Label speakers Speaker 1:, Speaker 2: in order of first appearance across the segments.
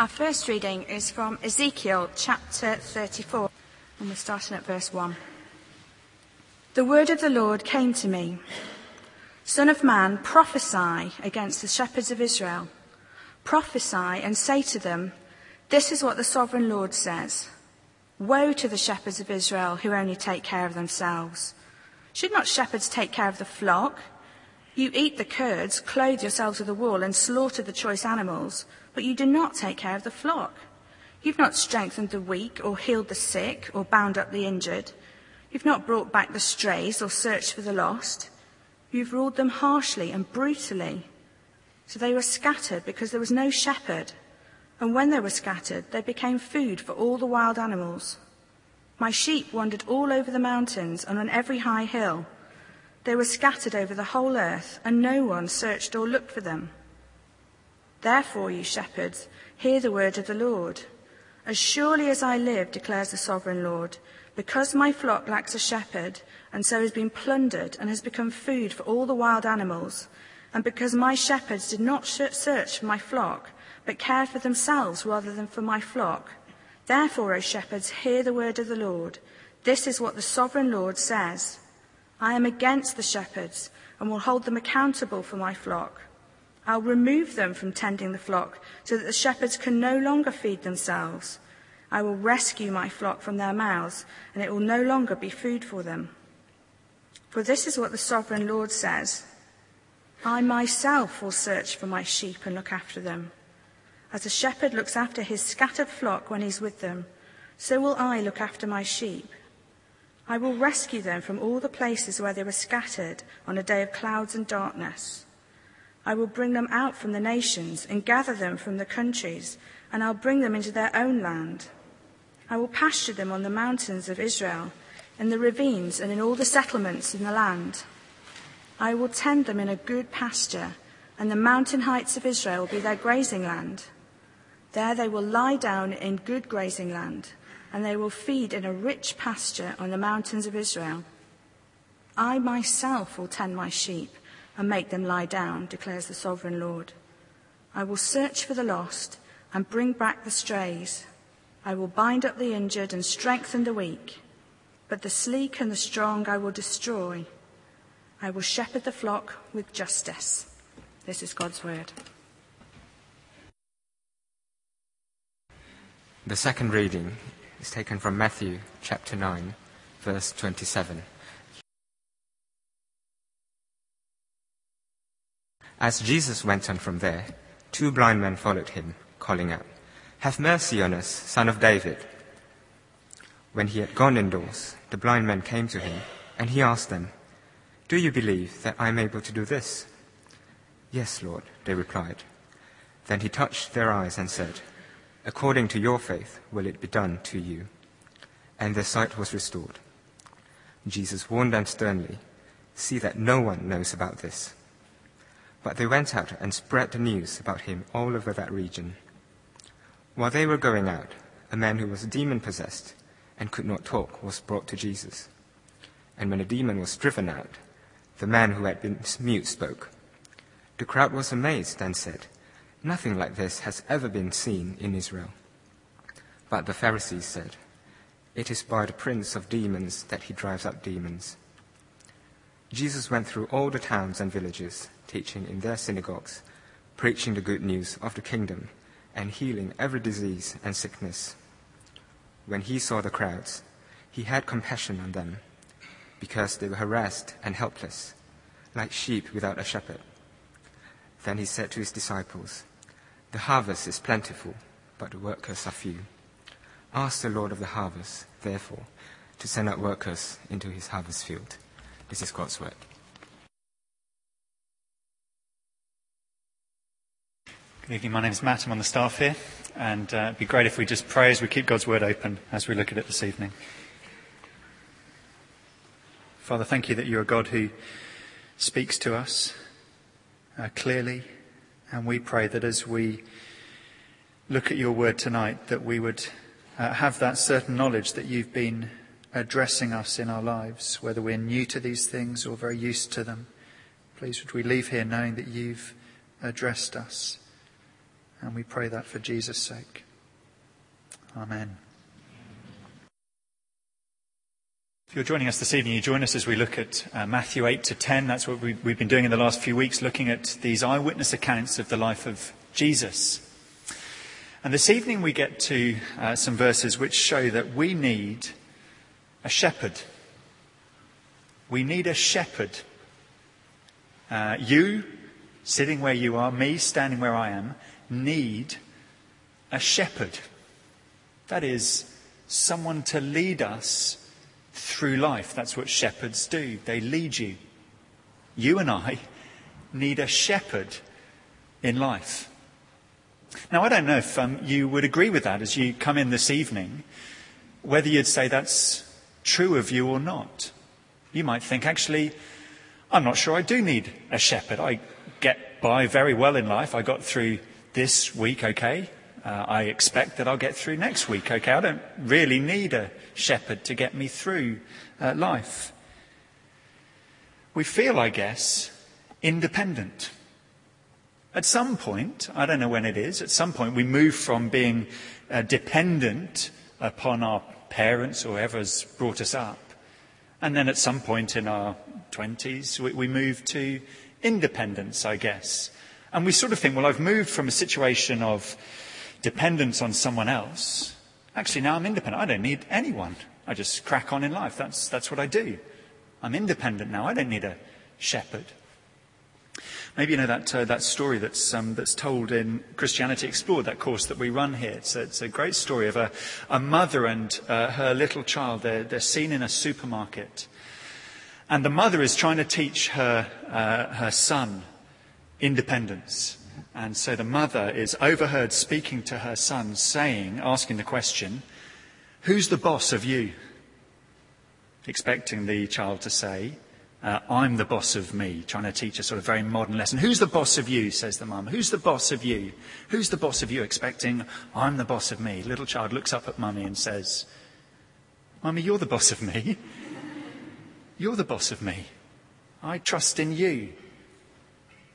Speaker 1: Our first reading is from Ezekiel chapter 34, and we're starting at verse 1. The word of the Lord came to me Son of man, prophesy against the shepherds of Israel. Prophesy and say to them, This is what the sovereign Lord says Woe to the shepherds of Israel who only take care of themselves. Should not shepherds take care of the flock? You eat the curds, clothe yourselves with the wool, and slaughter the choice animals, but you do not take care of the flock. You've not strengthened the weak, or healed the sick, or bound up the injured. You've not brought back the strays, or searched for the lost. You've ruled them harshly and brutally. So they were scattered because there was no shepherd. And when they were scattered, they became food for all the wild animals. My sheep wandered all over the mountains and on every high hill. They were scattered over the whole earth, and no one searched or looked for them. Therefore, you shepherds, hear the word of the Lord. As surely as I live, declares the sovereign Lord, because my flock lacks a shepherd, and so has been plundered and has become food for all the wild animals, and because my shepherds did not search for my flock, but cared for themselves rather than for my flock, therefore, O shepherds, hear the word of the Lord. This is what the sovereign Lord says I am against the shepherds and will hold them accountable for my flock. I'll remove them from tending the flock so that the shepherds can no longer feed themselves. I will rescue my flock from their mouths, and it will no longer be food for them. For this is what the sovereign Lord says I myself will search for my sheep and look after them. As a shepherd looks after his scattered flock when he's with them, so will I look after my sheep. I will rescue them from all the places where they were scattered on a day of clouds and darkness. I will bring them out from the nations and gather them from the countries, and I'll bring them into their own land. I will pasture them on the mountains of Israel in the ravines and in all the settlements in the land. I will tend them in a good pasture, and the mountain heights of Israel will be their grazing land. There they will lie down in good grazing land, and they will feed in a rich pasture on the mountains of Israel. I myself will tend my sheep and make them lie down, declares the sovereign Lord. I will search for the lost and bring back the strays. I will bind up the injured and strengthen the weak. But the sleek and the strong I will destroy. I will shepherd the flock with justice. This is God's word.
Speaker 2: The second reading is taken from Matthew chapter 9, verse 27. As Jesus went on from there, two blind men followed him, calling out, Have mercy on us, son of David. When he had gone indoors, the blind men came to him, and he asked them, Do you believe that I am able to do this? Yes, Lord, they replied. Then he touched their eyes and said, According to your faith will it be done to you. And their sight was restored. Jesus warned them sternly, See that no one knows about this. But they went out and spread the news about him all over that region. While they were going out, a man who was demon possessed and could not talk was brought to Jesus. And when the demon was driven out, the man who had been mute spoke. The crowd was amazed and said, Nothing like this has ever been seen in Israel. But the Pharisees said, It is by the prince of demons that he drives out demons. Jesus went through all the towns and villages, teaching in their synagogues, preaching the good news of the kingdom, and healing every disease and sickness. When he saw the crowds, he had compassion on them, because they were harassed and helpless, like sheep without a shepherd. Then he said to his disciples, The harvest is plentiful, but the workers are few. Ask the Lord of the harvest, therefore, to send out workers into his harvest field. This is God's word.
Speaker 3: Good evening. My name is Matt. I'm on the staff here. And uh, it'd be great if we just pray as we keep God's word open as we look at it this evening. Father, thank you that you're a God who speaks to us uh, clearly. And we pray that as we look at your word tonight, that we would uh, have that certain knowledge that you've been addressing us in our lives, whether we're new to these things or very used to them. Please would we leave here knowing that you've addressed us And we pray that for Jesus' sake. Amen. If you're joining us this evening, you join us as we look at uh, Matthew 8 to 10. That's what we, we've been doing in the last few weeks, looking at these eyewitness accounts of the life of Jesus. And this evening we get to uh, some verses which show that we need a shepherd. We need a shepherd. Uh, you, sitting where you are, me, standing where I am, need a shepherd. That is, someone to lead us through life. That's what shepherds do, they lead you. You and I need a shepherd in life. Now, I don't know if um, you would agree with that as you come in this evening, whether you'd say that's true of you or not. You might think, actually, I'm not sure I do need a shepherd. I get by very well in life. I got through this week okay. Uh, I expect that I'll get through next week okay. I don't really need a shepherd to get me through uh, life. We feel, I guess, independent. At some point, I don't know when it is, at some point we move from being uh, dependent upon our parents or whoever's brought us up. And then at some point in our 20s, we, we move to independence, I guess. And we sort of think, well, I've moved from a situation of dependence on someone else. Actually, now I'm independent. I don't need anyone. I just crack on in life. That's, that's what I do. I'm independent now. I don't need a shepherd. Maybe you know that, uh, that story that's, um, that's told in Christianity Explored, that course that we run here. It's a, it's a great story of a, a mother and uh, her little child. They're, they're seen in a supermarket. And the mother is trying to teach her, uh, her son independence. And so the mother is overheard speaking to her son, saying, asking the question, Who's the boss of you? Expecting the child to say, uh, I'm the boss of me, trying to teach a sort of very modern lesson. Who's the boss of you? says the mum. Who's the boss of you? Who's the boss of you? Expecting, I'm the boss of me. Little child looks up at mummy and says, Mummy, you're the boss of me. You're the boss of me. I trust in you,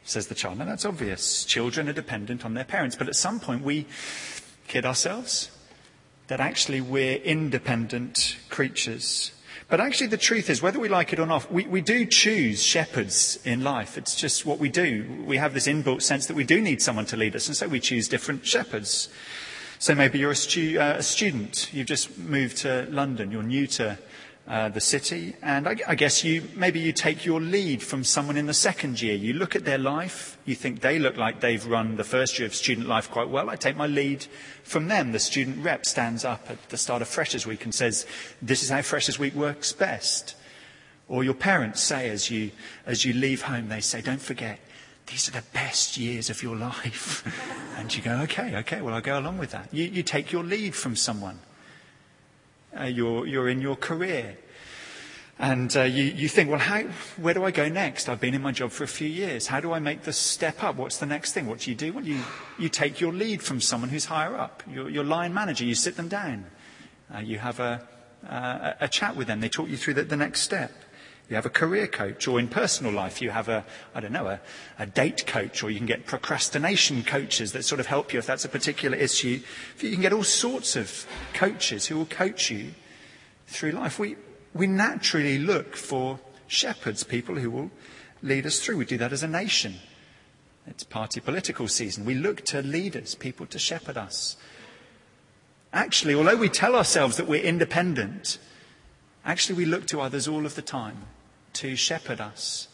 Speaker 3: says the child. Now that's obvious. Children are dependent on their parents, but at some point we kid ourselves that actually we're independent creatures. But actually, the truth is, whether we like it or not, we, we do choose shepherds in life. It's just what we do. We have this inbuilt sense that we do need someone to lead us, and so we choose different shepherds. So maybe you're a, stu- uh, a student, you've just moved to London, you're new to uh, the city, and I, I, guess you maybe you take your lead from someone in the second year. You look at their life, you think they look like they've run the first year of student life quite well. I take my lead from them. The student rep stands up at the start of Freshers Week and says, "This is how Freshers Week works best." Or your parents say as you as you leave home, they say, "Don't forget." These are the best years of your life. and you go, okay, okay, well, I'll go along with that. You, you take your lead from someone. Uh, you're, you're in your career. And uh, you, you think, well, how, where do I go next? I've been in my job for a few years. How do I make the step up? What's the next thing? What do you do? Well, you, you take your lead from someone who's higher up. Your, your line manager, you sit them down. Uh, you have a, uh, a chat with them. They talk you through the, the next step. You have a career coach, or in personal life, you have a, I don't know, a, a, date coach, or you can get procrastination coaches that sort of help you if that's a particular issue. You can get all sorts of coaches who will coach you through life. We, we naturally look for shepherds, people who will lead us through. We do that as a nation. It's party political season. We look to leaders, people to shepherd us. Actually, although we tell ourselves that we're independent, actually we look to others all of the time to shepherd us.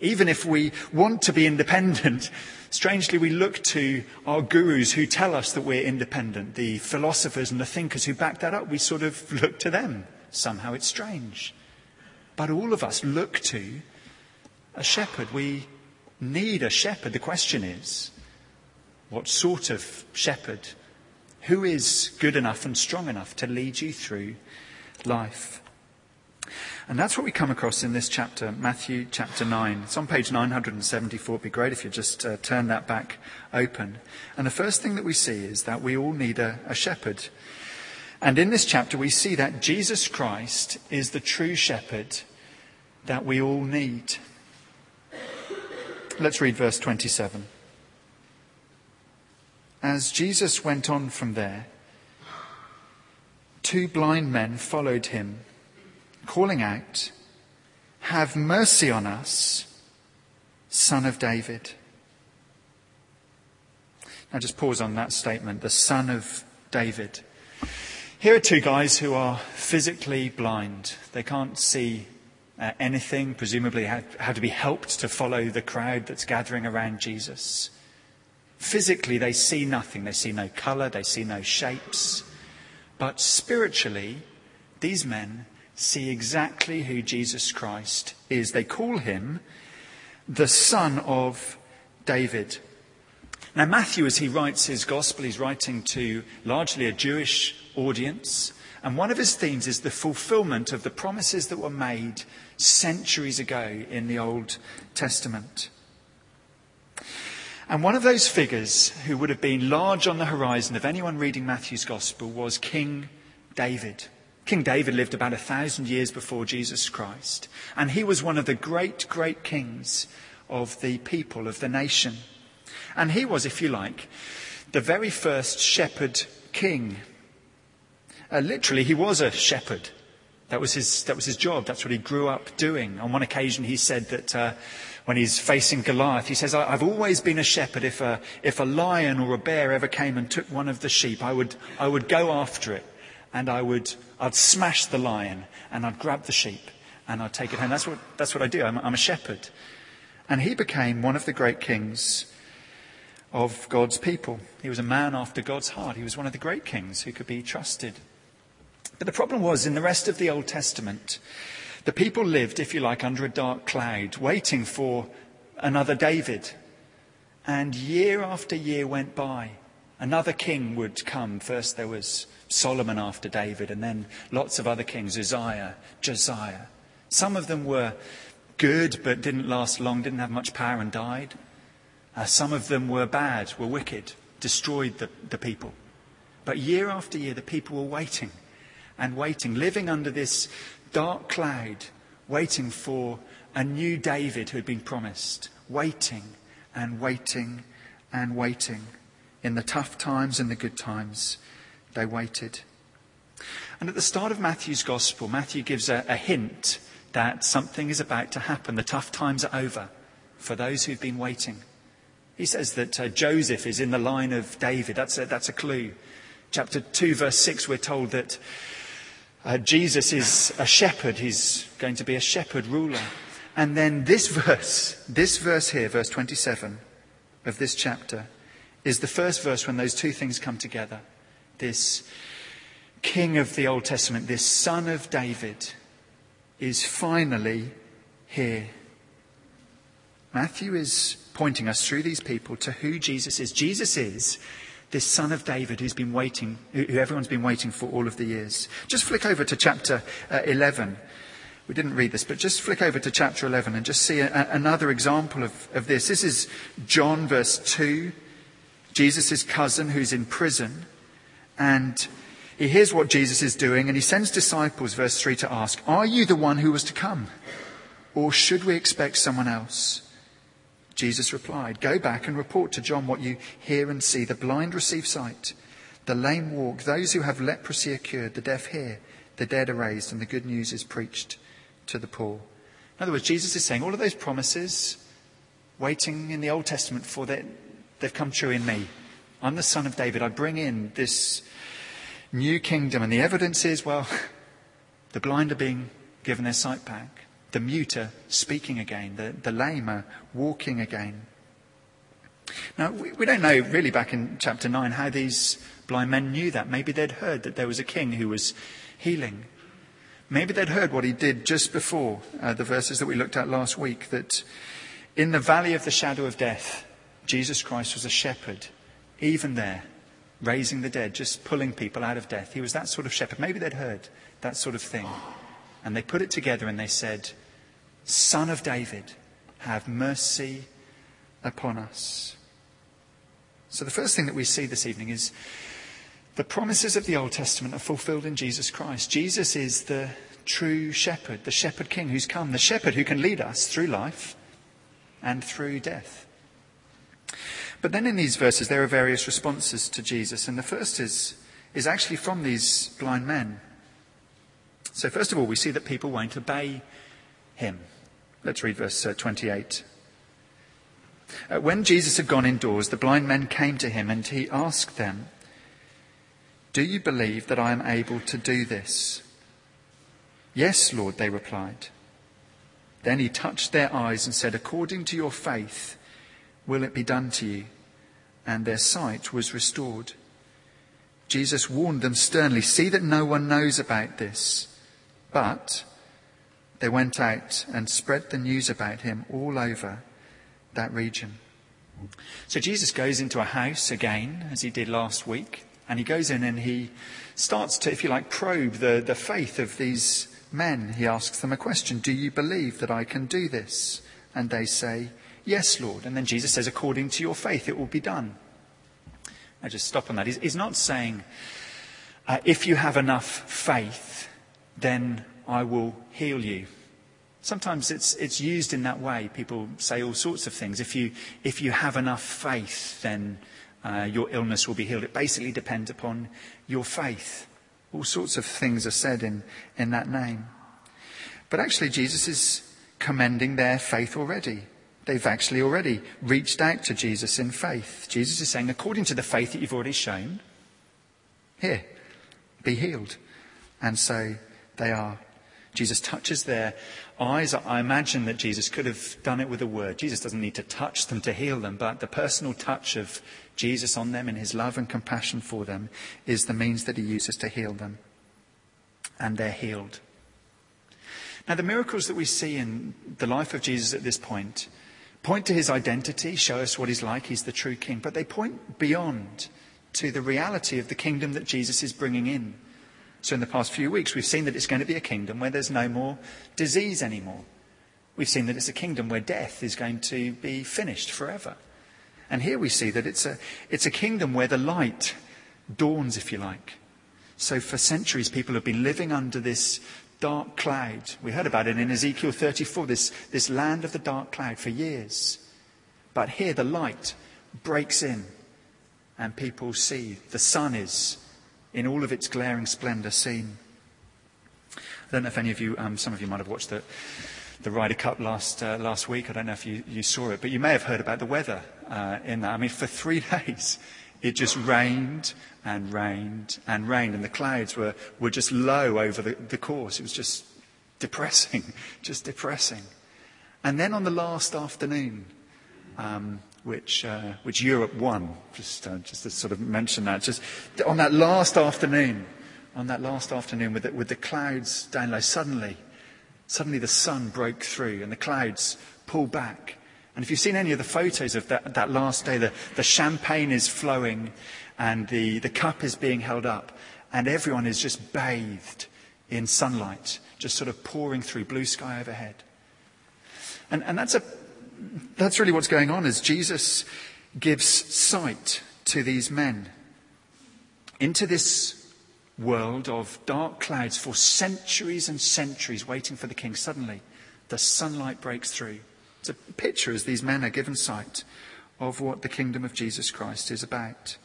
Speaker 3: Even if we want to be independent, strangely we look to our gurus who tell us that we're independent, the philosophers and the thinkers who back that up, we sort of look to them. Somehow it's strange. But all of us look to a shepherd. We need a shepherd. The question is, what sort of shepherd? Who is good enough and strong enough to lead you through life? And that's what we come across in this chapter, Matthew chapter 9. It's on page 974. It'd be great if you just uh, turn that back open. And the first thing that we see is that we all need a, a shepherd. And in this chapter, we see that Jesus Christ is the true shepherd that we all need. Let's read verse 27. as Jesus went on from there, two blind men followed him, calling out, Have mercy on us, son of David. Now just pause on that statement, the son of David. Here are two guys who are physically blind. They can't see uh, anything, presumably have to be helped to follow the crowd that's gathering around Jesus. Physically, they see nothing. They see no colour, they see no shapes. But spiritually, these men see exactly who Jesus Christ is. They call him the Son of David. Now, Matthew, as he writes his gospel, he's writing to largely a Jewish audience. And one of his themes is the fulfillment of the promises that were made centuries ago in the Old Testament. And one of those figures who would have been large on the horizon of anyone reading Matthew's Gospel was King David. King David lived about a thousand years before Jesus Christ, and he was one of the great, great kings of the people, of the nation. And he was, if you like, the very first shepherd king. Uh, literally, he was a shepherd. That was, his, that was his job. That's what he grew up doing. On one occasion, he said that uh, when he's facing Goliath. He says, I've always been a shepherd. If a, if a lion or a bear ever came and took one of the sheep, I would, I would go after it and I would, I'd smash the lion and I'd grab the sheep and I'd take it home. That's what, that's what I do. I'm, I'm a shepherd. And he became one of the great kings of God's people. He was a man after God's heart. He was one of the great kings who could be trusted. But the problem was in the rest of the Old Testament, the people lived, if you like, under a dark cloud, waiting for another David. And year after year went by. Another king would come. First there was Solomon after David, and then lots of other kings Uzziah, Josiah. Some of them were good but didn't last long, didn't have much power, and died. Uh, some of them were bad, were wicked, destroyed the, the people. But year after year, the people were waiting and waiting, living under this dark cloud, waiting for a new David who had been promised, waiting and waiting and waiting. In the tough times and the good times, they waited. And at the start of Matthew's gospel, Matthew gives a, a hint that something is about to happen. The tough times are over for those who've been waiting. He says that uh, Joseph is in the line of David. That's a, that's a clue. Chapter 2, verse 6, we're told that uh, Jesus is a shepherd. He's going to be a shepherd ruler. And then this verse, this verse here, verse 27 of this chapter, is the first verse when those two things come together. This king of the Old Testament, this son of David, is finally here. Matthew is pointing us through these people to who Jesus is. Jesus is this son of David who's been waiting, who everyone's been waiting for all of the years. Just flick over to chapter uh, 11. We didn't read this, but just flick over to chapter 11 and just see a, another example of, of this. This is John, verse 2, Jesus' cousin who's in prison. And he hears what Jesus is doing and he sends disciples, verse 3, to ask, Are you the one who was to come? Or should we expect someone else? Jesus replied, Go back and report to John what you hear and see. The blind receive sight, the lame walk, those who have leprosy are cured, the deaf hear, the dead are raised, and the good news is preached to the poor. In other words, Jesus is saying all of those promises waiting in the Old Testament for that they've come true in me. I'm the son of David. I bring in this new kingdom, and the evidence is, well, the blind are being given their sight back the mute are speaking again, the, the lame are walking again. Now, we, we don't know really back in chapter 9 how these blind men knew that. Maybe they'd heard that there was a king who was healing. Maybe they'd heard what he did just before uh, the verses that we looked at last week that in the valley of the shadow of death, Jesus Christ was a shepherd, even there, raising the dead, just pulling people out of death. He was that sort of shepherd. Maybe they'd heard that sort of thing. And they put it together and they said, Son of David, have mercy upon us. So, the first thing that we see this evening is the promises of the Old Testament are fulfilled in Jesus Christ. Jesus is the true shepherd, the shepherd king who's come, the shepherd who can lead us through life and through death. But then in these verses, there are various responses to Jesus, and the first is, is actually from these blind men. So, first of all, we see that people won't obey him. Let's read verse uh, 28. Uh, when Jesus had gone indoors, the blind men came to him, and he asked them, Do you believe that I am able to do this? Yes, Lord, they replied. Then he touched their eyes and said, According to your faith, will it be done to you? And their sight was restored. Jesus warned them sternly, See that no one knows about this. But they went out and spread the news about him all over that region. So Jesus goes into a house again, as he did last week, and he goes in and he starts to, if you like, probe the, the faith of these men. He asks them a question Do you believe that I can do this? And they say, Yes, Lord. And then Jesus says, According to your faith, it will be done. I just stop on that. He's, he's not saying, uh, If you have enough faith, then I will heal you. Sometimes it's, it's used in that way. People say all sorts of things. If you, if you have enough faith, then uh, your illness will be healed. It basically depends upon your faith. All sorts of things are said in, in that name. But actually, Jesus is commending their faith already. They've actually already reached out to Jesus in faith. Jesus is saying, according to the faith that you've already shown, here, be healed. And so they are. Jesus touches their eyes. I imagine that Jesus could have done it with a word. Jesus doesn't need to touch them to heal them, but the personal touch of Jesus on them in his love and compassion for them is the means that he uses to heal them. And they're healed. Now, the miracles that we see in the life of Jesus at this point point to his identity, show us what he's like, he's the true king, but they point beyond to the reality of the kingdom that Jesus is bringing in. So, in the past few weeks, we've seen that it's going to be a kingdom where there's no more disease anymore. We've seen that it's a kingdom where death is going to be finished forever. And here we see that it's a, it's a kingdom where the light dawns, if you like. So, for centuries, people have been living under this dark cloud. We heard about it in Ezekiel 34, this, this land of the dark cloud for years. But here, the light breaks in, and people see the sun is in all of its glaring splendour seen. I don't know if any of you, um, some of you might have watched the, the Ryder Cup last, uh, last week. I don't know if you, you saw it, but you may have heard about the weather uh, in that. I mean, for three days, it just rained and rained and rained, and the clouds were, were just low over the, the course. It was just depressing, just depressing. And then on the last afternoon, um, which, uh, which Europe won. Just, uh, just to sort of mention that. Just on that last afternoon, on that last afternoon with the, with the clouds down low, suddenly, suddenly the sun broke through and the clouds pulled back. And if you've seen any of the photos of that, that last day, the, the champagne is flowing and the, the cup is being held up and everyone is just bathed in sunlight, just sort of pouring through blue sky overhead. And, and that's a that's really what's going on as Jesus gives sight to these men into this world of dark clouds for centuries and centuries waiting for the king. Suddenly, the sunlight breaks through. It's a picture as these men are given sight of what the kingdom of Jesus Christ is about.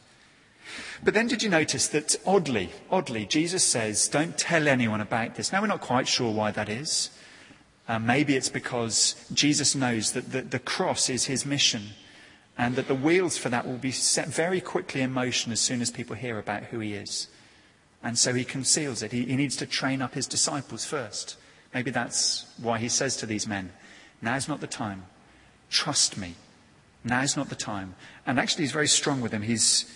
Speaker 3: But then did you notice that oddly, oddly, Jesus says, don't tell anyone about this. Now we're not quite sure why that is. Uh, maybe it's because Jesus knows that the, the cross is his mission and that the wheels for that will be set very quickly in motion as soon as people hear about who he is. And so he conceals it. He, he needs to train up his disciples first. Maybe that's why he says to these men, Now's not the time. Trust me. Now's not the time. And actually, he's very strong with them. He's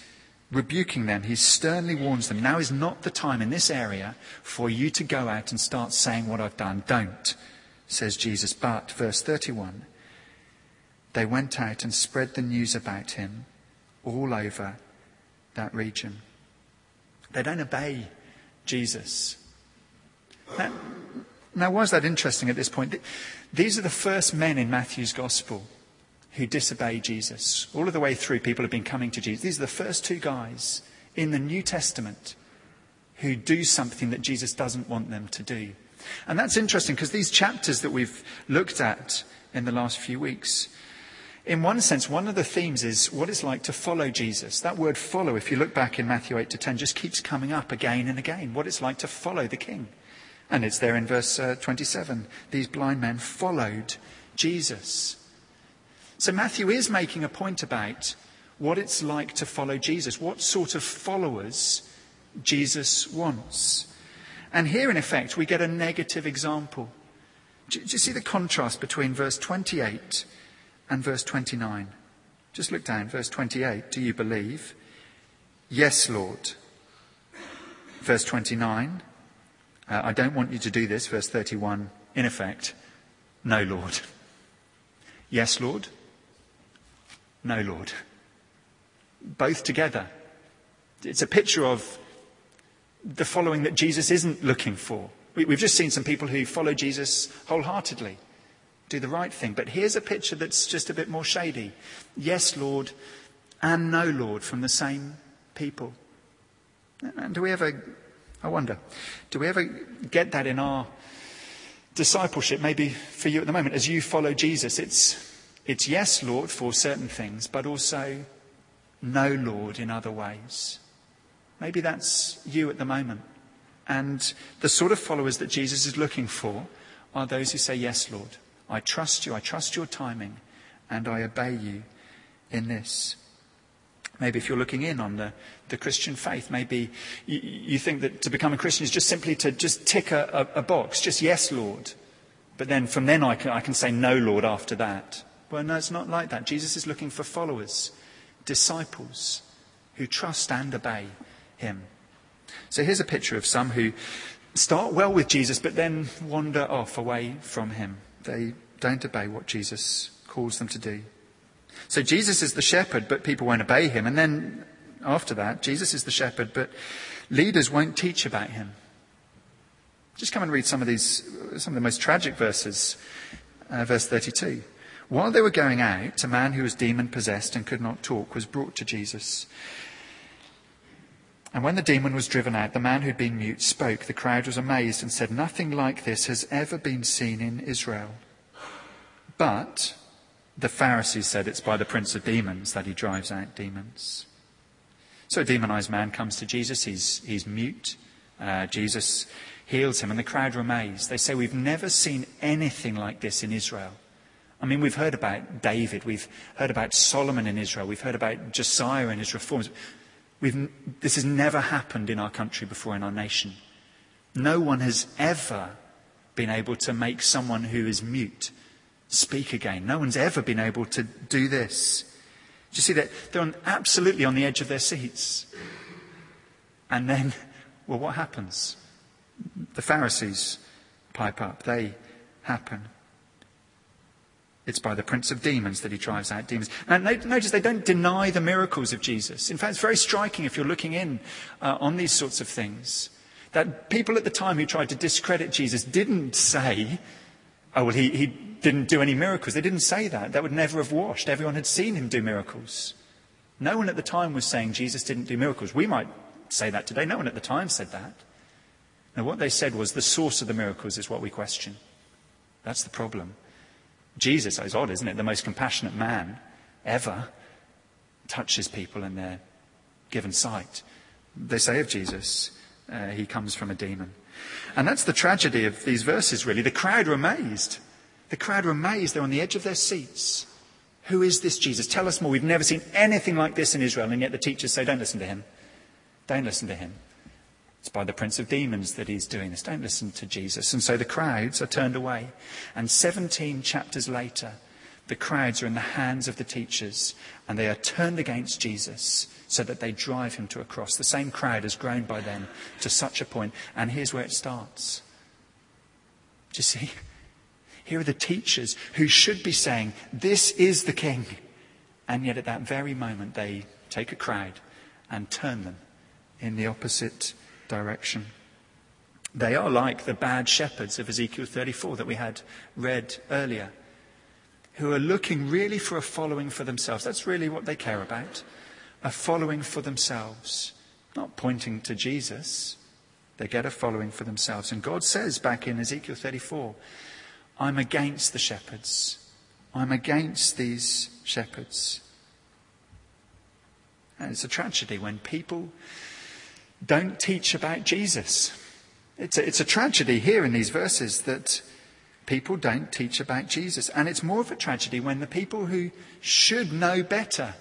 Speaker 3: rebuking them. He sternly warns them. Now is not the time in this area for you to go out and start saying what I've done. Don't says Jesus. But, verse 31, they went out and spread the news about him all over that region. They don't obey Jesus. Now, now, why is that interesting at this point? These are the first men in Matthew's gospel who disobey Jesus. All of the way through, people have been coming to Jesus. These are the first two guys in the New Testament who do something that Jesus doesn't want them to do. And that's interesting because these chapters that we've looked at in the last few weeks, In one sense, one of the themes is what it's like to follow Jesus. That word follow, if you look back in Matthew 8 to 10, just keeps coming up again and again. What it's like to follow the king. And it's there in verse uh, 27. These blind men followed Jesus. So Matthew is making a point about what it's like to follow Jesus, what sort of followers Jesus wants. And here, in effect, we get a negative example. Do you see the contrast between verse 28 and verse 29? Just look down, verse 28. Do you believe? Yes, Lord. Verse 29. Uh, I don't want you to do this. Verse 31. In effect, no, Lord. Yes, Lord. No, Lord. Both together. It's a picture of the following that Jesus isn't looking for. We, have just seen some people who follow Jesus wholeheartedly, do the right thing. But here's a picture that's just a bit more shady. Yes, Lord, and no, Lord, from the same people. And do we ever, I wonder, do we ever get that in our discipleship? Maybe for you at the moment, as you follow Jesus, it's, it's yes, Lord, for certain things, but also no, Lord, in other ways. Maybe that's you at the moment. And the sort of followers that Jesus is looking for are those who say, Yes, Lord, I trust you, I trust your timing, and I obey you in this. Maybe if you're looking in on the, the Christian faith, maybe you, you, think that to become a Christian is just simply to just tick a, a, a box, just yes, Lord. But then from then I can, I can say no, Lord, after that. Well, no, it's not like that. Jesus is looking for followers, disciples who trust and obey him. So here's a picture of some who start well with Jesus but then wander off away from him. They don't obey what Jesus calls them to do. So Jesus is the shepherd, but people won't obey him. And then after that, Jesus is the shepherd, but leaders won't teach about him. Just come and read some of these, some of the most tragic verses. Uh, verse 32. While they were going out, a man who was demon possessed and could not talk was brought to Jesus. And when the demon was driven out, the man who'd been mute spoke. The crowd was amazed and said, Nothing like this has ever been seen in Israel. But the Pharisees said it's by the prince of demons that he drives out demons. So a demonized man comes to Jesus. He's, he's mute. Uh, Jesus heals him, and the crowd are amazed. They say, We've never seen anything like this in Israel. I mean, we've heard about David, we've heard about Solomon in Israel, we've heard about Josiah and his reforms. We've, this has never happened in our country before, in our nation. No one has ever been able to make someone who is mute speak again. No one's ever been able to do this. Do you see that? They're on, absolutely on the edge of their seats. And then, well, what happens? The Pharisees pipe up. They happen. It's by the prince of demons that he drives out demons. Now, notice they don't deny the miracles of Jesus. In fact, it's very striking if you're looking in uh, on these sorts of things that people at the time who tried to discredit Jesus didn't say, oh, well, he, he didn't do any miracles. They didn't say that. That would never have washed. Everyone had seen him do miracles. No one at the time was saying Jesus didn't do miracles. We might say that today. No one at the time said that. Now, what they said was the source of the miracles is what we question. That's the problem. Jesus, it's odd, isn't it? The most compassionate man ever touches people in their given sight. They say of Jesus, uh, he comes from a demon. And that's the tragedy of these verses, really. The crowd are amazed. The crowd are amazed. They're on the edge of their seats. Who is this Jesus? Tell us more. We've never seen anything like this in Israel. And yet the teachers say, don't listen to him. Don't listen to him. It's by the prince of demons that he's doing this. Don't listen to Jesus. And so the crowds are turned away. And 17 chapters later, the crowds are in the hands of the teachers and they are turned against Jesus so that they drive him to a cross. The same crowd has grown by then to such a point. And here's where it starts. Do you see? Here are the teachers who should be saying, This is the king. And yet at that very moment, they take a crowd and turn them in the opposite direction. They are like the bad shepherds of Ezekiel 34 that we had read earlier, who are looking really for a following for themselves. That's really what they care about a following for themselves, not pointing to Jesus. They get a following for themselves. And God says back in Ezekiel 34, I'm against the shepherds. I'm against these shepherds. And it's a tragedy when people don't teach about Jesus. It's a, it's a tragedy here in these verses that people don't teach about Jesus. And it's more of a tragedy when the people who should know better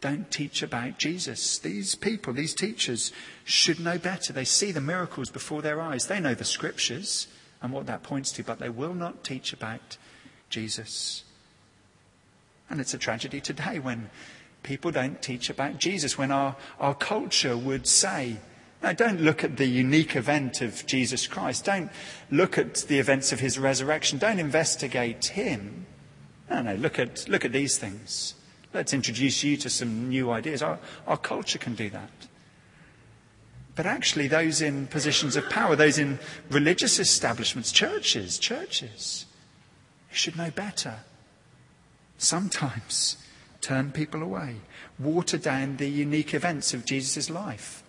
Speaker 3: don't teach about Jesus. These people, these teachers, should know better. They see the miracles before their eyes. They know the scriptures and what that points to, but they will not teach about Jesus. And it's a tragedy today when people don't teach about Jesus, when our, our culture would say, no, don't look at the unique event of Jesus Christ. Don't look at the events of his resurrection. Don't investigate him. No, no, look at, look at these things. Let's introduce you to some new ideas. Our, our culture can do that. But actually, those in positions of power, those in religious establishments, churches, churches, should know better. Sometimes turn people away, water down the unique events of Jesus' life,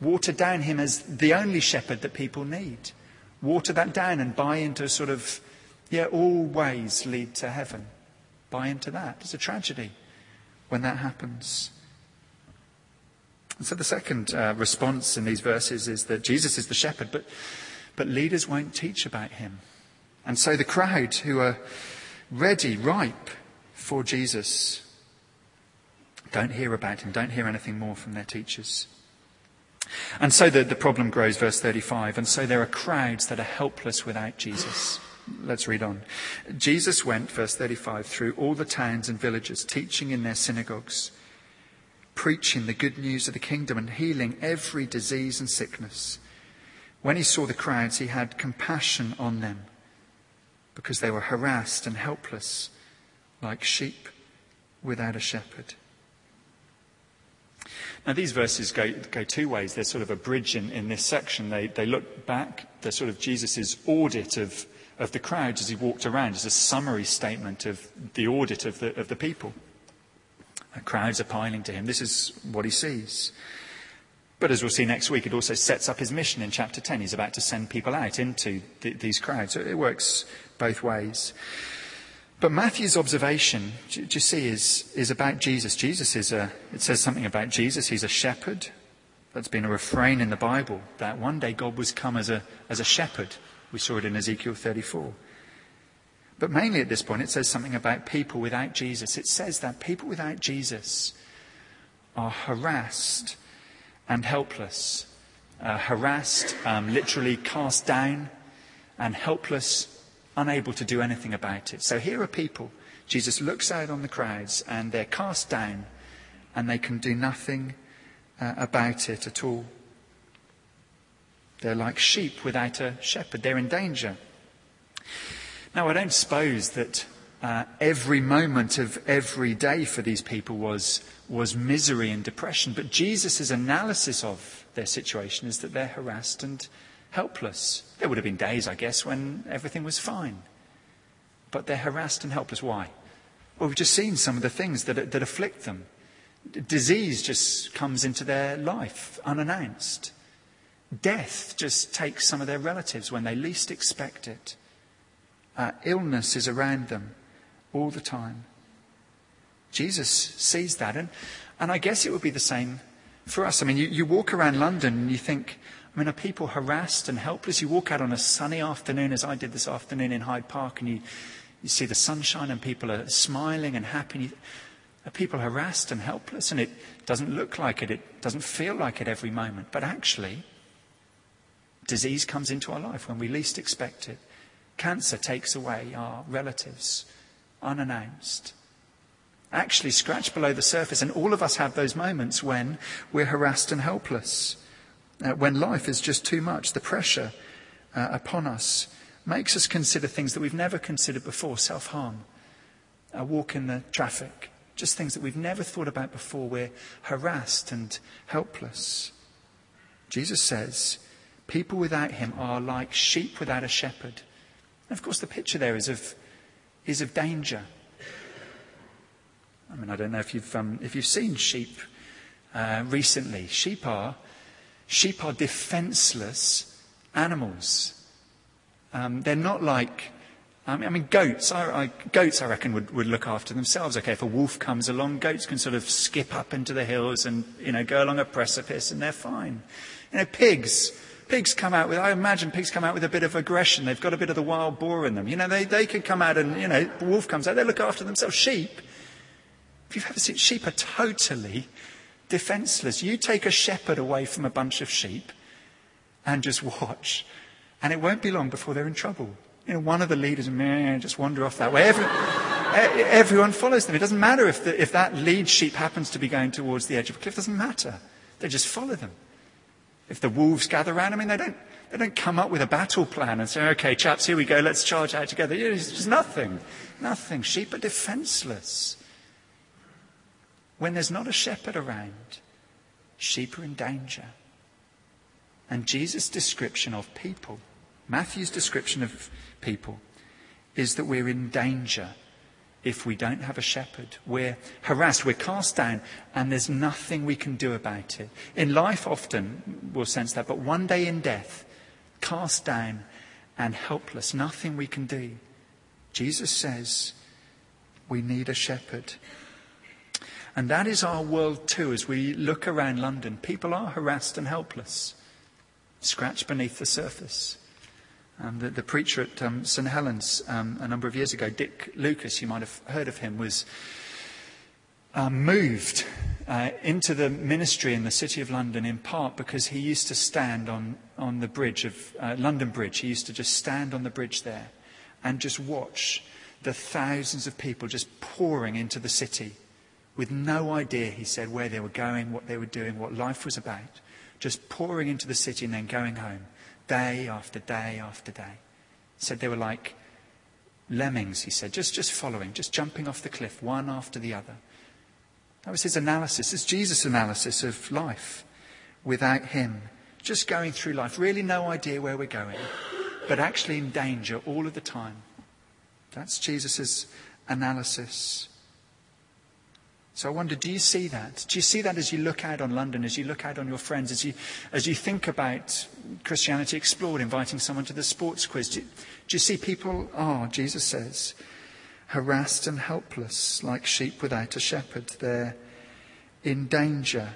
Speaker 3: water down him as the only shepherd that people need, water that down and buy into a sort of, yeah, all ways lead to heaven. Buy into that. It's a tragedy when that happens. And so the second uh, response in these verses is that Jesus is the shepherd, but, but leaders won't teach about him. And so the crowd who are ready, ripe for Jesus, don't hear about him, don't hear anything more from their teachers. And so the, the problem grows, verse 35. And so there are crowds that are helpless without Jesus. Let's read on. Jesus went, verse 35, through all the towns and villages, teaching in their synagogues, preaching the good news of the kingdom and healing every disease and sickness. When he saw the crowds, he had compassion on them because they were harassed and helpless like sheep without a shepherd. Now, these verses go, go two ways. There's sort of a bridge in, in this section. They, they look back, they're sort of Jesus' audit of, of the crowds as he walked around, as a summary statement of the audit of the, of the people. Crowds are piling to him. This is what he sees. But as we'll see next week, it also sets up his mission in chapter 10. He's about to send people out into the, these crowds. So it works both ways. But Matthew's observation, do you see, is, is about Jesus. Jesus is a, it says something about Jesus. He's a shepherd. That's been a refrain in the Bible, that one day God was come as a, as a shepherd. We saw it in Ezekiel 34. But mainly at this point, it says something about people without Jesus. It says that people without Jesus are harassed and helpless. Uh, harassed, um, literally cast down, and helpless unable to do anything about it. So here are people. Jesus looks out on the crowds and they're cast down and they can do nothing uh, about it at all. They're like sheep without a shepherd. They're in danger. Now, I don't suppose that uh, every moment of every day for these people was, was misery and depression, but Jesus' analysis of their situation is that they're harassed and helpless. There would have been days, I guess, when everything was fine. But they're harassed and helpless. Why? Well, we've just seen some of the things that, that afflict them. Disease just comes into their life unannounced. Death just takes some of their relatives when they least expect it. Uh, illness is around them all the time. Jesus sees that. And, and I guess it would be the same for us. I mean, you, you walk around London and you think, I mean, are people harassed and helpless? You walk out on a sunny afternoon, as I did this afternoon in Hyde Park, and you, you see the sunshine and people are smiling and happy. Are people harassed and helpless? And it doesn't look like it, it doesn't feel like it every moment. But actually, disease comes into our life when we least expect it. Cancer takes away our relatives unannounced. Actually, scratch below the surface, and all of us have those moments when we're harassed and helpless uh, when life is just too much, the pressure uh, upon us makes us consider things that we've never considered before self harm, a walk in the traffic, just things that we've never thought about before. We're harassed and helpless. Jesus says, people without him are like sheep without a shepherd. And of course, the picture there is of, is of danger. I mean, I don't know if you've, um, if you've seen sheep uh, recently. Sheep are Sheep are defenseless animals. Um, they're not like I mean, I mean goats, I, I, goats, I reckon, would, would look after themselves. Okay, if a wolf comes along, goats can sort of skip up into the hills and, you know, go along a precipice and they're fine. You know, pigs, pigs come out with, I imagine pigs come out with a bit of aggression. They've got a bit of the wild boar in them. You know, they, they can come out and, you know, the wolf comes out, they look after themselves. Sheep, if you've ever seen, sheep are totally defenseless. You take a shepherd away from a bunch of sheep and just watch, and it won't be long before they're in trouble. You know, one of the leaders may just wander off that way. Every, everyone follows them. It doesn't matter if, the, if that lead sheep happens to be going towards the edge of a cliff. It doesn't matter. They just follow them. If the wolves gather around, I mean, they don't, they don't come up with a battle plan and say, okay, chaps, here we go, let's charge out together. Just nothing. Nothing. Sheep are defenseless. When there's not a shepherd around, sheep are in danger. And Jesus' description of people, Matthew's description of people is that we're in danger if we don't have a shepherd. We're harassed, we're cast down, and there's nothing we can do about it. In life, often we'll sense that, but one day in death, cast down and helpless, nothing we can do. Jesus says we need a shepherd. And that is our world too, as we look around London. People are harassed and helpless, scratched beneath the surface. Um, the, the, preacher at um, St. Helens um, a number of years ago, Dick Lucas, you might have heard of him, was uh, moved uh, into the ministry in the City of London in part because he used to stand on, on the bridge of uh, London Bridge. He used to just stand on the bridge there and just watch the thousands of people just pouring into the city with no idea, he said, where they were going, what they were doing, what life was about. Just pouring into the city and then going home day after day after day. He said they were like lemmings, he said, just, just following, just jumping off the cliff, one after the other. That was his analysis. It's Jesus' analysis of life without him. Just going through life, really no idea where we're going, but actually in danger all of the time. That's Jesus' analysis. So I wonder, do you see that? Do you see that as you look out on London, as you look out on your friends, as you, as you think about Christianity Explored, inviting someone to the sports quiz? Do, do you see people, oh, Jesus says, harassed and helpless, like sheep without a shepherd? They're in danger.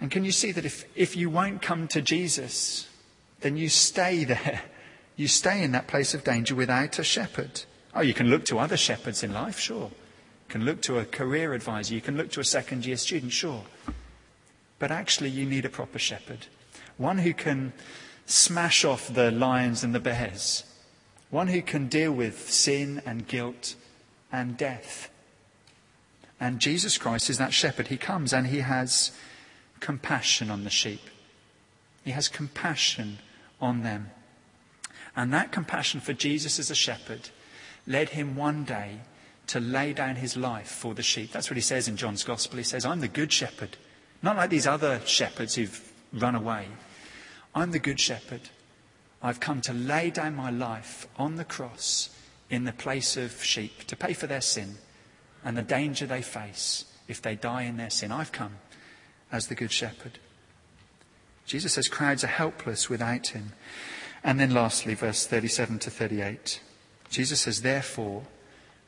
Speaker 3: And can you see that if, if you won't come to Jesus, then you stay there. You stay in that place of danger without a shepherd. Oh, you can look to other shepherds in life, sure. Can look to a career advisor. You can look to a second year student, sure. But actually, you need a proper shepherd. One who can smash off the lions and the bears. One who can deal with sin and guilt and death. And Jesus Christ is that shepherd. He comes and he has compassion on the sheep. He has compassion on them. And that compassion for Jesus as a shepherd led him one day to lay down his life for the sheep. That's what he says in John's Gospel. He says, I'm the good shepherd. Not like these other shepherds who've run away. I'm the good shepherd. I've come to lay down my life on the cross in the place of sheep to pay for their sin and the danger they face if they die in their sin. I've come as the good shepherd. Jesus says crowds are helpless without him. And then lastly, verse 37 to 38. Jesus says, therefore,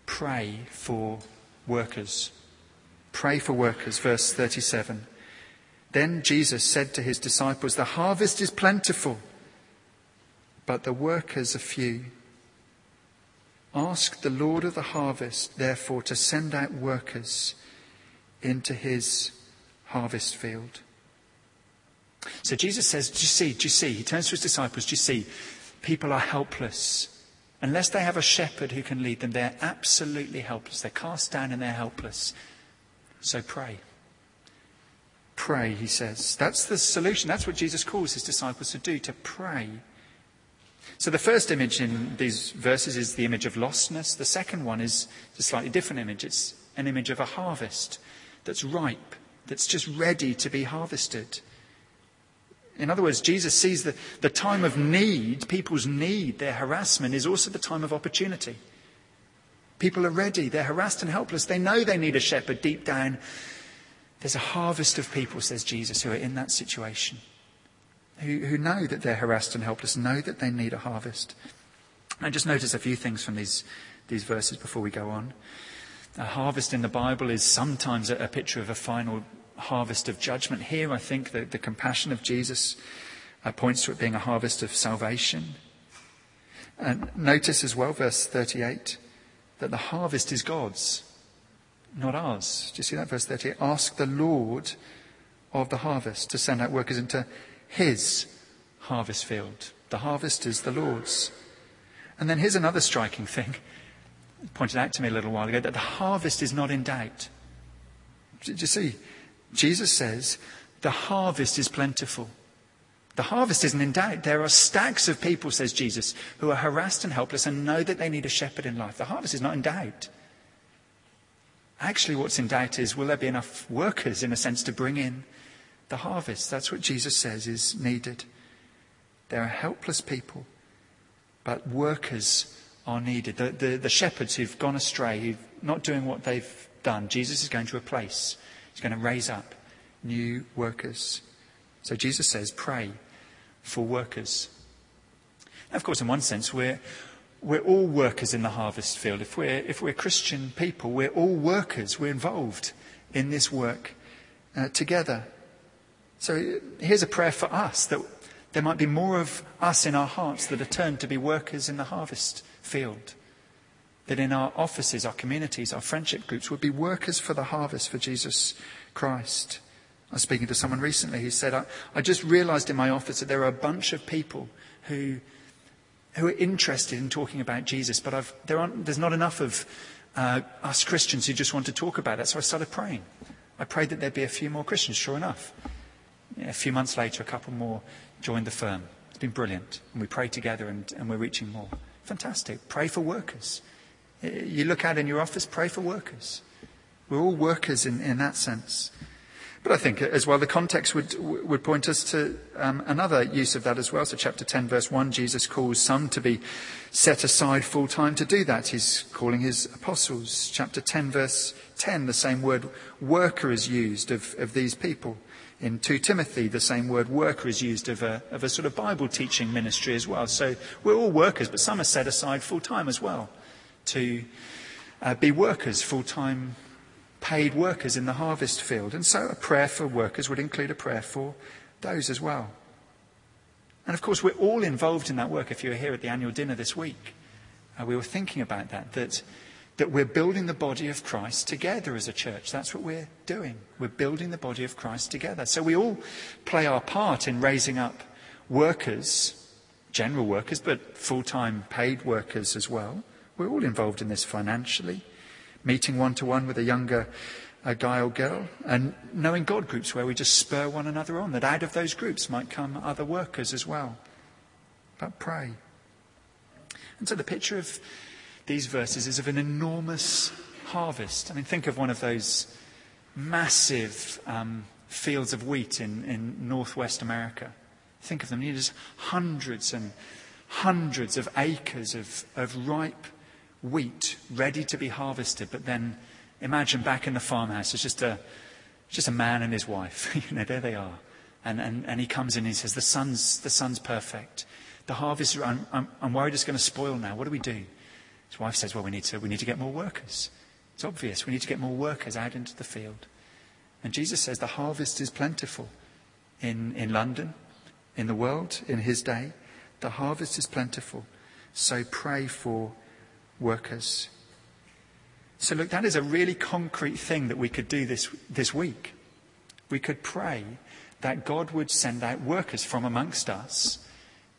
Speaker 3: pray for workers. Pray for workers, verse 37. Then Jesus said to his disciples, The harvest is plentiful, but the workers are few. Ask the Lord of the harvest, therefore, to send out workers into his harvest field. So Jesus says, Do you see? Do you see? He turns to his disciples, Do you see? People are helpless. Unless they have a shepherd who can lead them, they're absolutely helpless. They're cast down and they're helpless. So pray. Pray, he says. That's the solution. That's what Jesus calls his disciples to do, to pray. So the first image in these verses is the image of lostness. The second one is a slightly different image. It's an image of a harvest that's ripe, that's just ready to be harvested. In other words, Jesus sees that the time of need, people's need, their harassment, is also the time of opportunity. People are ready, they're harassed and helpless. They know they need a shepherd deep down. There's a harvest of people, says Jesus, who are in that situation, who, who know that they're harassed and helpless, know that they need a harvest. And just notice a few things from these, these verses before we go on. A harvest in the Bible is sometimes a, a picture of a final harvest of judgment. Here, I think that the compassion of Jesus uh, points to it being a harvest of salvation. And notice as well, verse 38, that the harvest is God's, not ours. Do you see that? Verse 38. Ask the Lord of the harvest to send out workers into his harvest field. The harvest is the Lord's. And then here's another striking thing, pointed out to me a little while ago, that the harvest is not in doubt. Did you see? Jesus says, the harvest is plentiful. The harvest isn't in doubt. There are stacks of people, says Jesus, who are harassed and helpless and know that they need a shepherd in life. The harvest is not in doubt. Actually, what's in doubt is will there be enough workers, in a sense, to bring in the harvest? That's what Jesus says is needed. There are helpless people, but workers are needed. The, the, the shepherds who've gone astray, who've not doing what they've done, Jesus is going to replace. He's going to raise up new workers. So Jesus says, pray for workers. Now, of course, in one sense, we're, we're all workers in the harvest field. If we're, if we're Christian people, we're all workers. We're involved in this work uh, together. So here's a prayer for us that there might be more of us in our hearts that are turned to be workers in the harvest field. That in our offices, our communities, our friendship groups would be workers for the harvest for Jesus Christ. I was speaking to someone recently who said, I, I just realized in my office that there are a bunch of people who, who are interested in talking about Jesus, but there there's not enough of uh, us Christians who just want to talk about it. So I started praying. I prayed that there'd be a few more Christians, sure enough. Yeah, a few months later, a couple more joined the firm. It's been brilliant. And we pray together and, and we're reaching more. Fantastic. Pray for workers. You look out in your office, pray for workers. We're all workers in, in that sense. But I think as well the context would, would point us to um, another use of that as well. So, chapter 10, verse 1, Jesus calls some to be set aside full time to do that. He's calling his apostles. Chapter 10, verse 10, the same word worker is used of, of these people. In 2 Timothy, the same word worker is used of a, of a sort of Bible teaching ministry as well. So we're all workers, but some are set aside full time as well to uh, be workers, full time paid workers in the harvest field. And so a prayer for workers would include a prayer for those as well. And of course, we're all involved in that work. If you were here at the annual dinner this week, uh, we were thinking about that, that that we're building the body of Christ together as a church. That's what we're doing. We're building the body of Christ together. So we all play our part in raising up workers, general workers, but full time paid workers as well. We're all involved in this financially, meeting one to one with a younger a guy or girl, and knowing God groups where we just spur one another on, that out of those groups might come other workers as well. But pray. And so the picture of these verses is of an enormous harvest. I mean, think of one of those massive um, fields of wheat in, in northwest America. Think of them. you There's hundreds and hundreds of acres of, of ripe wheat ready to be harvested. But then imagine back in the farmhouse, it's just a, just a man and his wife. you know, there they are. And, and, and he comes in and he says, the sun's, the sun's perfect. The harvest, I'm, I'm, I'm worried it's going to spoil now. What do we do? His wife says, Well, we need, to, we need to get more workers. It's obvious. We need to get more workers out into the field. And Jesus says the harvest is plentiful in, in London, in the world, in his day. The harvest is plentiful. So pray for workers. So, look, that is a really concrete thing that we could do this, this week. We could pray that God would send out workers from amongst us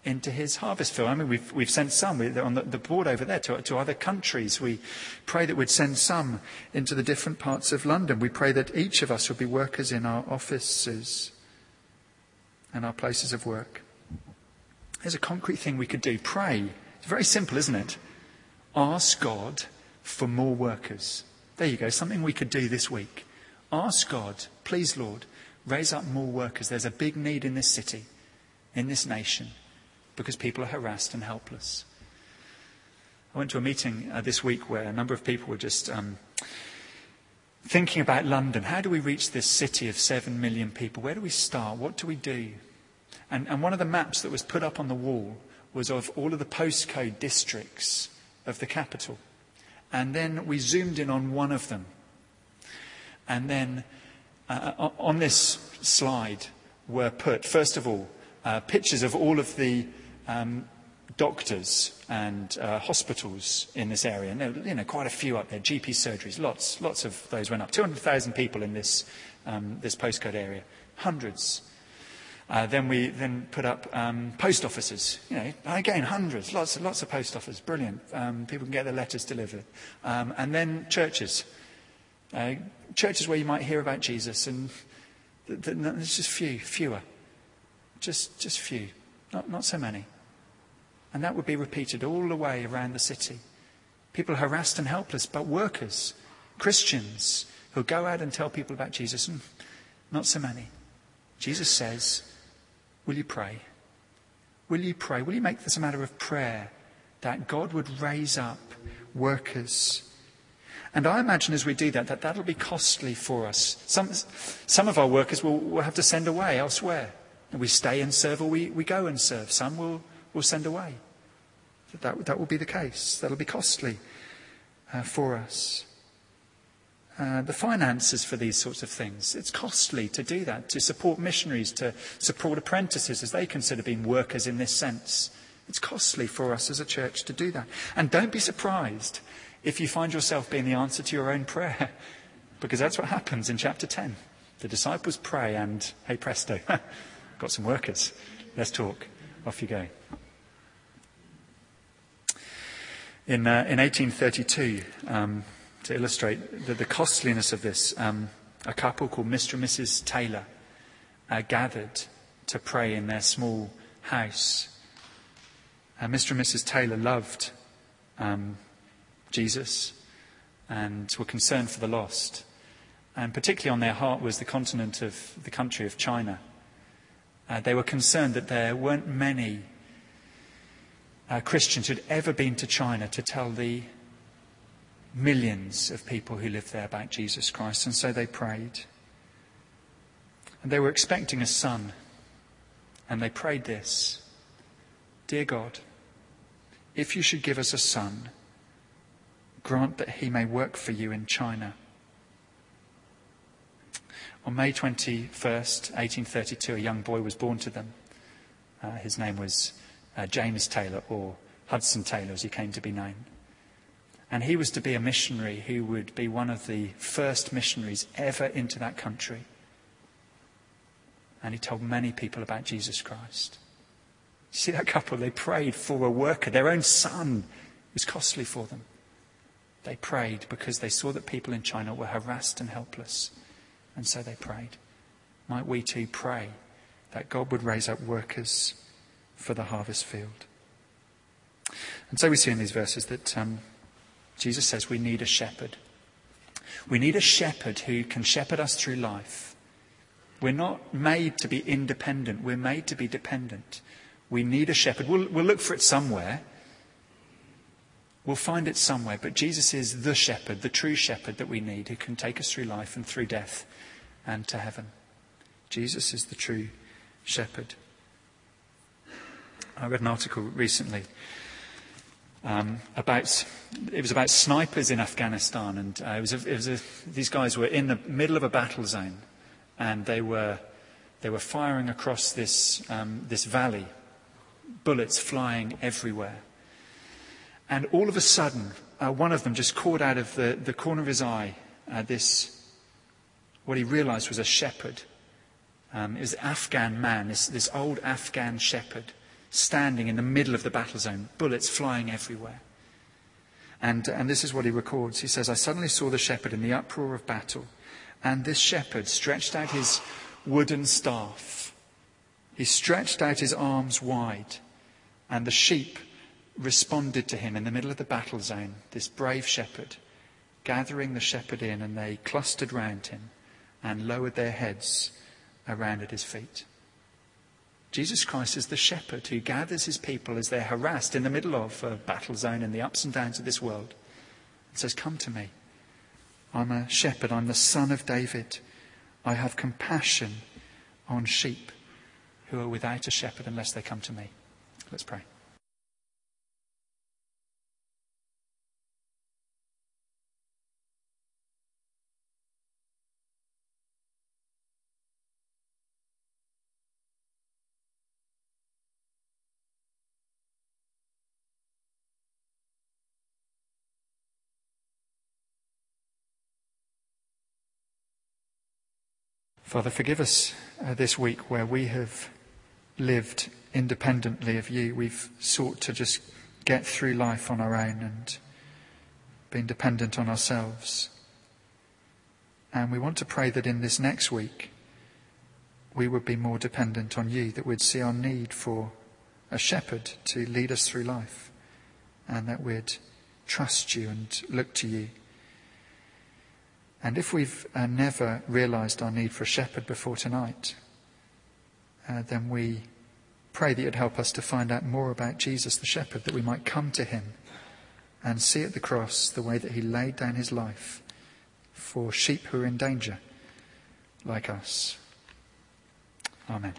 Speaker 3: into his harvest field. I mean, we've, we've sent some on the, the board over there to, to other countries. We pray that we'd send some into the different parts of London. We pray that each of us would be workers in our offices and our places of work. There's a concrete thing we could do. Pray. It's very simple, isn't it? Ask God for more workers. There you go. Something we could do this week. Ask God, please, Lord, raise up more workers. There's a big need in this city, in this nation because people are harassed and helpless. I went to a meeting uh, this week where a number of people were just um, thinking about London. How do we reach this city of seven million people? Where do we start? What do we do? And, and one of the maps that was put up on the wall was of all of the postcode districts of the capital. And then we zoomed in on one of them. And then uh, on this slide were put, first of all, uh, pictures of all of the um, doctors and uh, hospitals in this area. And there you know, quite a few up there, GP surgeries, lots, lots of those went up. 200,000 people in this, um, this postcode area, hundreds. Uh, then we then put up um, post offices. You know, again, hundreds, lots, lots of post offices. Brilliant. Um, people can get their letters delivered. Um, and then churches. Uh, churches where you might hear about Jesus, and th- th- there's just few, fewer. Just, just few. Not, not so many. And that would be repeated all the way around the city. People harassed and helpless, but workers, Christians, who go out and tell people about Jesus, and not so many. Jesus says, Will you pray? Will you pray? Will you make this a matter of prayer that God would raise up workers? And I imagine as we do that, that that'll be costly for us. Some, some of our workers will, will have to send away elsewhere. We stay and serve or we, we go and serve. Some will will send away. That, that will be the case. That'll be costly uh, for us. Uh, the finances for these sorts of things. It's costly to do that, to support missionaries, to support apprentices as they consider being workers in this sense. It's costly for us as a church to do that. And don't be surprised if you find yourself being the answer to your own prayer, because that's what happens in chapter 10. The disciples pray, and hey presto, got some workers. Let's talk. Off you go. In, uh, in 1832, um, to illustrate the, the, costliness of this, um, a couple called Mr. and Mrs. Taylor uh, gathered to pray in their small house. Uh, Mr. and Mrs. Taylor loved um, Jesus and were concerned for the lost. And particularly on their heart was the continent of the country of China. Uh, they were concerned that there weren't many uh, Christians who'd ever been to China to tell the millions of people who lived there about Jesus Christ. And so they prayed. And they were expecting a son. And they prayed this Dear God, if you should give us a son, grant that he may work for you in China. On May 21st, 1832, a young boy was born to them. Uh, his name was uh, James Taylor, or Hudson Taylor as he came to be known. And he was to be a missionary who would be one of the first missionaries ever into that country. And he told many people about Jesus Christ. See that couple? They prayed for a worker. Their own son was costly for them. They prayed because they saw that people in China were harassed and helpless. And so they prayed. Might we too pray that God would raise up workers for the harvest field. And so we see in these verses that um, Jesus says we need a shepherd. We need a shepherd who can shepherd us through life. We're not made to be independent, we're made to be dependent. We need a shepherd. We'll, we'll look for it somewhere. We'll find it somewhere, but Jesus is the shepherd, the true shepherd that we need, who can take us through life and through death and to heaven. Jesus is the true shepherd. I read an article recently um, about it was about snipers in Afghanistan, and uh, it was, a, it was a, these guys were in the middle of a battle zone, and they were they were firing across this um, this valley, bullets flying everywhere, and all of a sudden, uh, one of them just caught out of the, the corner of his eye uh, this what he realised was a shepherd. Um, it was an Afghan man, this, this old Afghan shepherd standing in the middle of the battle zone, bullets flying everywhere. And, and this is what he records. He says, I suddenly saw the shepherd in the uproar of battle, and this shepherd stretched out his wooden staff. He stretched out his arms wide, and the sheep responded to him in the middle of the battle zone, this brave shepherd, gathering the shepherd in, and they clustered round him and lowered their heads around at his feet. Jesus Christ is the shepherd who gathers his people as they're harassed in the middle of a battle zone and the ups and downs of this world and says, Come to me. I'm a shepherd. I'm the son of David. I have compassion on sheep who are without a shepherd unless they come to me. Let's pray. Father, forgive us uh, this week where we have lived independently of you. We've sought to just get through life on our own and been dependent on ourselves. And we want to pray that in this next week, we would be more dependent on you, that we'd see our need for a shepherd to lead us through life, and that we'd trust you and look to you. And if we've uh, never realized our need for a shepherd before tonight, uh, then we pray that you'd help us to find out more about Jesus the shepherd, that we might come to him and see at the cross the way that he laid down his life for sheep who are in danger like us. Amen.